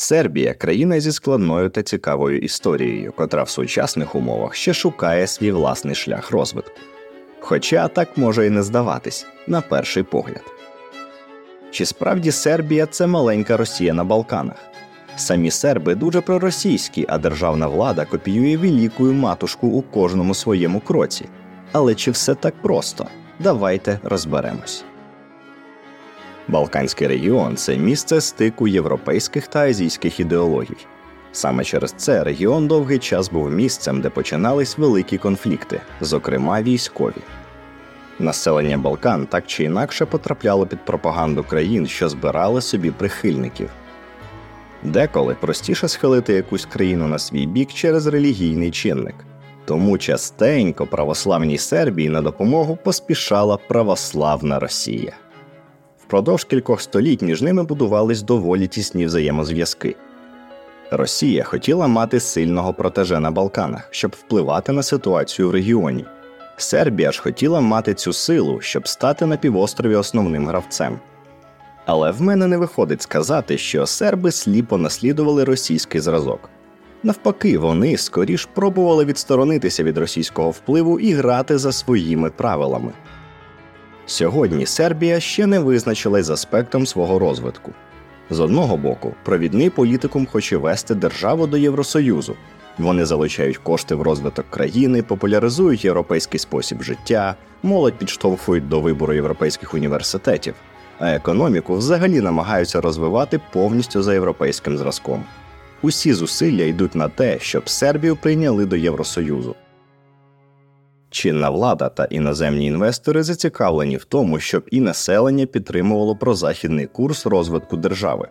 Сербія країна зі складною та цікавою історією, котра в сучасних умовах ще шукає свій власний шлях розвитку. Хоча так може і не здаватись на перший погляд. Чи справді Сербія це маленька Росія на Балканах? Самі серби дуже проросійські, а державна влада копіює велику матушку у кожному своєму кроці. Але чи все так просто? Давайте розберемось. Балканський регіон це місце стику європейських та азійських ідеологій. Саме через це регіон довгий час був місцем, де починались великі конфлікти, зокрема військові. Населення Балкан так чи інакше потрапляло під пропаганду країн, що збирали собі прихильників. Деколи простіше схилити якусь країну на свій бік через релігійний чинник, тому частенько православній Сербії на допомогу поспішала православна Росія. Впродовж кількох століть між ними будувались доволі тісні взаємозв'язки. Росія хотіла мати сильного протеже на Балканах, щоб впливати на ситуацію в регіоні. Сербія ж хотіла мати цю силу, щоб стати на півострові основним гравцем. Але в мене не виходить сказати, що серби сліпо наслідували російський зразок. Навпаки, вони скоріш пробували відсторонитися від російського впливу і грати за своїми правилами. Сьогодні Сербія ще не визначилась з аспектом свого розвитку. З одного боку, провідний політикум хоче вести державу до Євросоюзу. Вони залучають кошти в розвиток країни, популяризують європейський спосіб життя, молодь підштовхують до вибору європейських університетів, а економіку взагалі намагаються розвивати повністю за європейським зразком. Усі зусилля йдуть на те, щоб Сербію прийняли до Євросоюзу. Чинна влада та іноземні інвестори зацікавлені в тому, щоб і населення підтримувало прозахідний курс розвитку держави,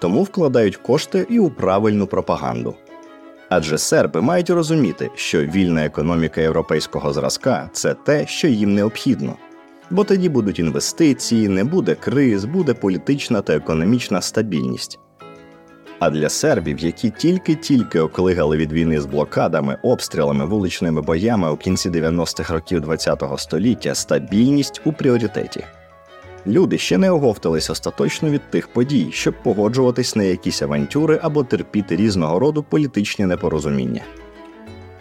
тому вкладають кошти і у правильну пропаганду. Адже серби мають розуміти, що вільна економіка європейського зразка це те, що їм необхідно, бо тоді будуть інвестиції, не буде криз, буде політична та економічна стабільність. А для сербів, які тільки-тільки оклигали від війни з блокадами, обстрілами, вуличними боями у кінці 90-х років ХХ століття, стабільність у пріоритеті. Люди ще не оговтались остаточно від тих подій, щоб погоджуватись на якісь авантюри або терпіти різного роду політичні непорозуміння.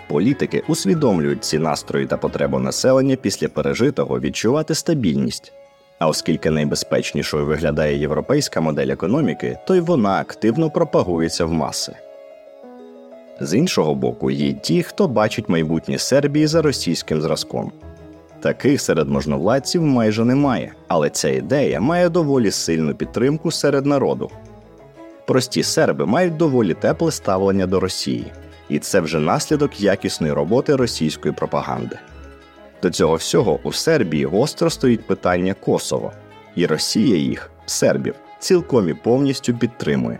Політики усвідомлюють ці настрої та потребу населення після пережитого відчувати стабільність. А оскільки найбезпечнішою виглядає європейська модель економіки, то й вона активно пропагується в маси. З іншого боку, є ті, хто бачить майбутнє Сербії за російським зразком. Таких серед можновладців майже немає, але ця ідея має доволі сильну підтримку серед народу. Прості серби мають доволі тепле ставлення до Росії, і це вже наслідок якісної роботи російської пропаганди. До цього всього у Сербії гостро стоїть питання Косово, і Росія їх, сербів, цілком і повністю підтримує.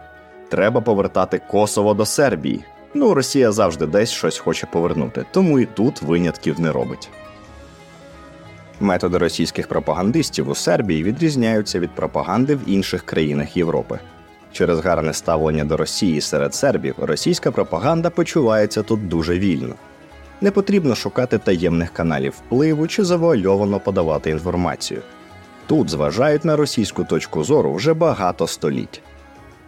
Треба повертати Косово до Сербії. Ну, Росія завжди десь щось хоче повернути, тому і тут винятків не робить. Методи російських пропагандистів у Сербії відрізняються від пропаганди в інших країнах Європи. Через гарне ставлення до Росії серед сербів російська пропаганда почувається тут дуже вільно. Не потрібно шукати таємних каналів впливу чи завуальовано подавати інформацію. Тут зважають на російську точку зору вже багато століть.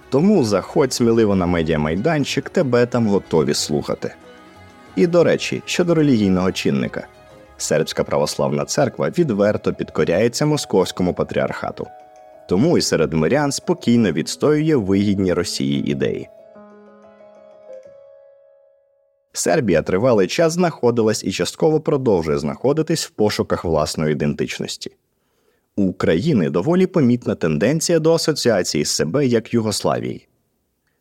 Тому заходь сміливо на медіамайданчик, тебе там готові слухати. І до речі, щодо релігійного чинника, сербська православна церква відверто підкоряється московському патріархату, тому і серед мирян спокійно відстоює вигідні Росії ідеї. Сербія тривалий час знаходилась і частково продовжує знаходитись в пошуках власної ідентичності. У України доволі помітна тенденція до асоціації себе як Югославії.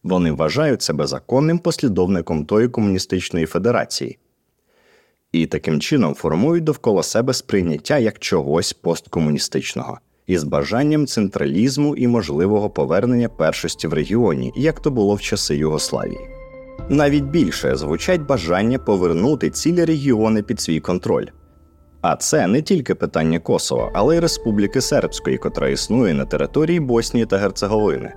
Вони вважають себе законним послідовником тої комуністичної федерації і таким чином формують довкола себе сприйняття як чогось посткомуністичного із бажанням централізму і можливого повернення першості в регіоні, як то було в часи Югославії. Навіть більше звучать бажання повернути цілі регіони під свій контроль. А це не тільки питання Косова, але й Республіки Сербської, котра існує на території Боснії та Герцеговини.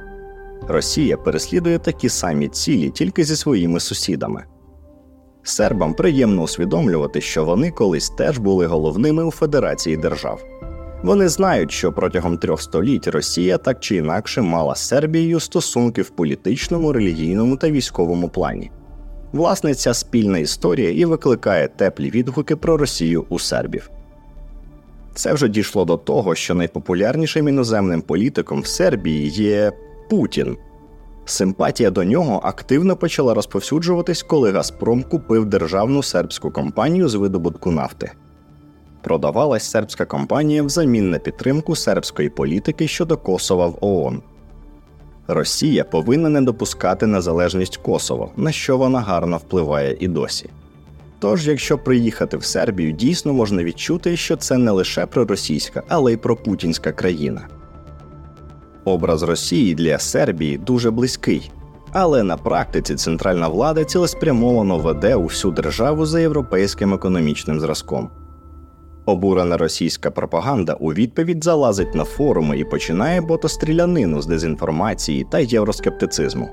Росія переслідує такі самі цілі тільки зі своїми сусідами. Сербам приємно усвідомлювати, що вони колись теж були головними у Федерації держав. Вони знають, що протягом трьох століть Росія так чи інакше мала з Сербією стосунки в політичному, релігійному та військовому плані. Власне, ця спільна історія і викликає теплі відгуки про Росію у сербів. Це вже дійшло до того, що найпопулярнішим іноземним політиком в Сербії є Путін. Симпатія до нього активно почала розповсюджуватись, коли Газпром купив державну сербську компанію з видобутку нафти. Продавалась сербська компанія взамін на підтримку сербської політики щодо Косова в ООН. Росія повинна не допускати незалежність Косово, на що вона гарно впливає і досі. Тож, якщо приїхати в Сербію, дійсно можна відчути, що це не лише проросійська, але й пропутінська країна. Образ Росії для Сербії дуже близький, але на практиці центральна влада цілеспрямовано веде усю державу за європейським економічним зразком. Обурена російська пропаганда у відповідь залазить на форуми і починає ботострілянину з дезінформації та євроскептицизму.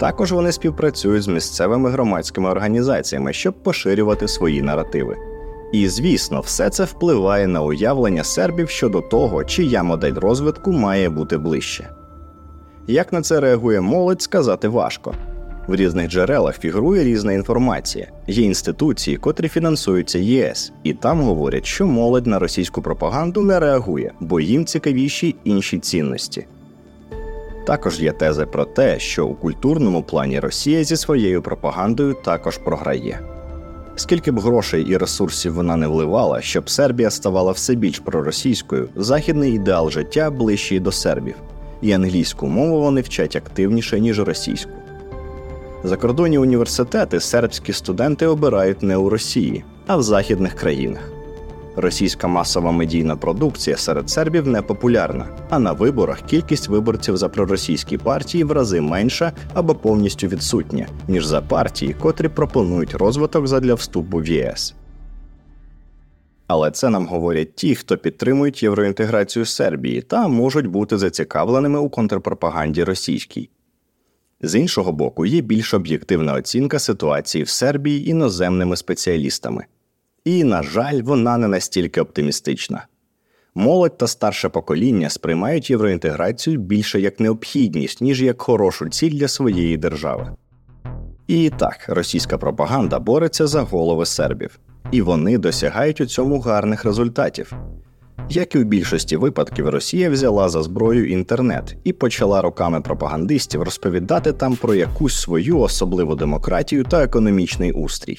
Також вони співпрацюють з місцевими громадськими організаціями, щоб поширювати свої наративи. І звісно, все це впливає на уявлення сербів щодо того, чия модель розвитку має бути ближче. Як на це реагує молодь, сказати важко. В різних джерелах фігурує різна інформація. Є інституції, котрі фінансуються ЄС, і там говорять, що молодь на російську пропаганду не реагує, бо їм цікавіші інші цінності. Також є тези про те, що у культурному плані Росія зі своєю пропагандою також програє. Скільки б грошей і ресурсів вона не вливала, щоб Сербія ставала все більш проросійською, західний ідеал життя ближчий до сербів, і англійську мову вони вчать активніше, ніж російську. Закордонні університети сербські студенти обирають не у Росії, а в західних країнах. Російська масова медійна продукція серед сербів не популярна, а на виборах кількість виборців за проросійські партії в рази менша або повністю відсутня, ніж за партії, котрі пропонують розвиток задля вступу в ЄС. Але це нам говорять ті, хто підтримують євроінтеграцію Сербії та можуть бути зацікавленими у контрпропаганді російській. З іншого боку, є більш об'єктивна оцінка ситуації в Сербії іноземними спеціалістами. І, на жаль, вона не настільки оптимістична. Молодь та старше покоління сприймають євроінтеграцію більше як необхідність, ніж як хорошу ціль для своєї держави. І так, російська пропаганда бореться за голови сербів, і вони досягають у цьому гарних результатів. Як і в більшості випадків, Росія взяла за зброю інтернет і почала руками пропагандистів розповідати там про якусь свою особливу демократію та економічний устрій.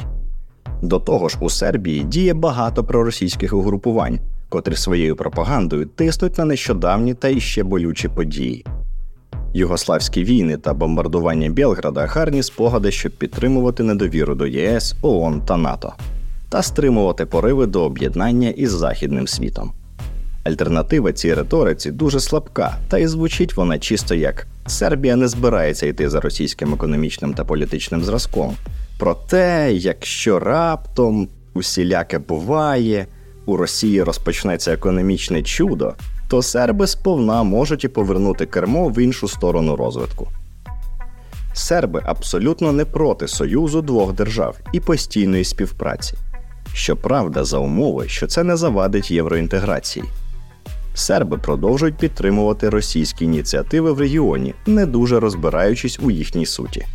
До того ж, у Сербії діє багато проросійських угрупувань, котрі своєю пропагандою тиснуть на нещодавні та іще болючі події. Югославські війни та бомбардування Белграда гарні спогади, щоб підтримувати недовіру до ЄС, ООН та НАТО та стримувати пориви до об'єднання із західним світом. Альтернатива цій риториці дуже слабка, та й звучить вона чисто як Сербія не збирається йти за російським економічним та політичним зразком. Проте, якщо раптом усіляке буває, у Росії розпочнеться економічне чудо, то серби сповна можуть і повернути кермо в іншу сторону розвитку. Серби абсолютно не проти союзу двох держав і постійної співпраці. Щоправда, за умови, що це не завадить євроінтеграції. Серби продовжують підтримувати російські ініціативи в регіоні, не дуже розбираючись у їхній суті.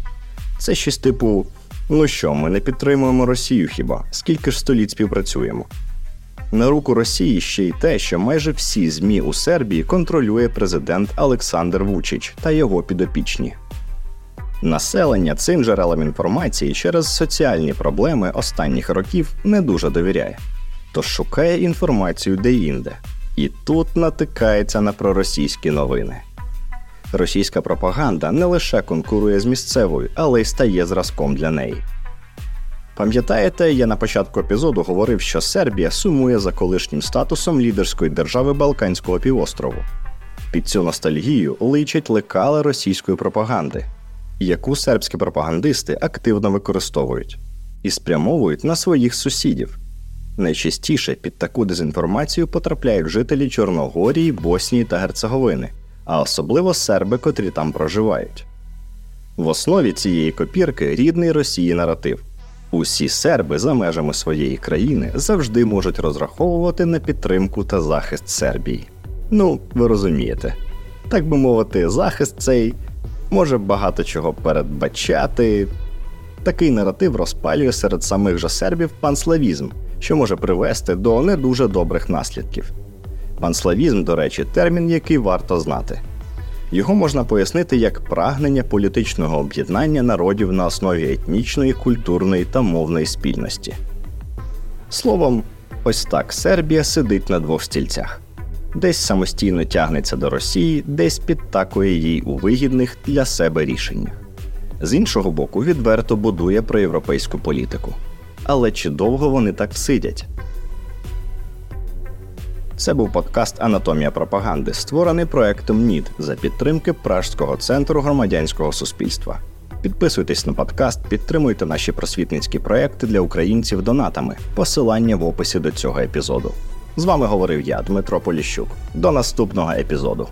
Це щось типу: ну що, ми не підтримуємо Росію хіба? Скільки ж століть співпрацюємо? На руку Росії ще й те, що майже всі ЗМІ у Сербії контролює президент Олександр Вучич та його підопічні. Населення цим джерелам інформації через соціальні проблеми останніх років не дуже довіряє, тож шукає інформацію де-інде. І тут натикається на проросійські новини. Російська пропаганда не лише конкурує з місцевою, але й стає зразком для неї. Пам'ятаєте, я на початку епізоду говорив, що Сербія сумує за колишнім статусом лідерської держави Балканського півострову. Під цю ностальгію личать лекали російської пропаганди, яку сербські пропагандисти активно використовують і спрямовують на своїх сусідів. Найчастіше під таку дезінформацію потрапляють жителі Чорногорії, Боснії та Герцеговини, а особливо серби, котрі там проживають. В основі цієї копірки рідний Росії наратив Усі серби за межами своєї країни завжди можуть розраховувати на підтримку та захист Сербії. Ну, ви розумієте, так би мовити, захист цей може багато чого передбачати. Такий наратив розпалює серед самих же сербів панславізм, що може привести до не дуже добрих наслідків. Панславізм, до речі, термін, який варто знати. Його можна пояснити як прагнення політичного об'єднання народів на основі етнічної, культурної та мовної спільності. Словом, ось так Сербія сидить на двох стільцях. Десь самостійно тягнеться до Росії, десь підтакує їй у вигідних для себе рішеннях. З іншого боку, відверто будує проєвропейську політику. Але чи довго вони так сидять? Це був подкаст Анатомія пропаганди, створений проектом НІД за підтримки Пражського центру громадянського суспільства. Підписуйтесь на подкаст, підтримуйте наші просвітницькі проекти для українців донатами. Посилання в описі до цього епізоду. З вами говорив я, Дмитро Поліщук. До наступного епізоду.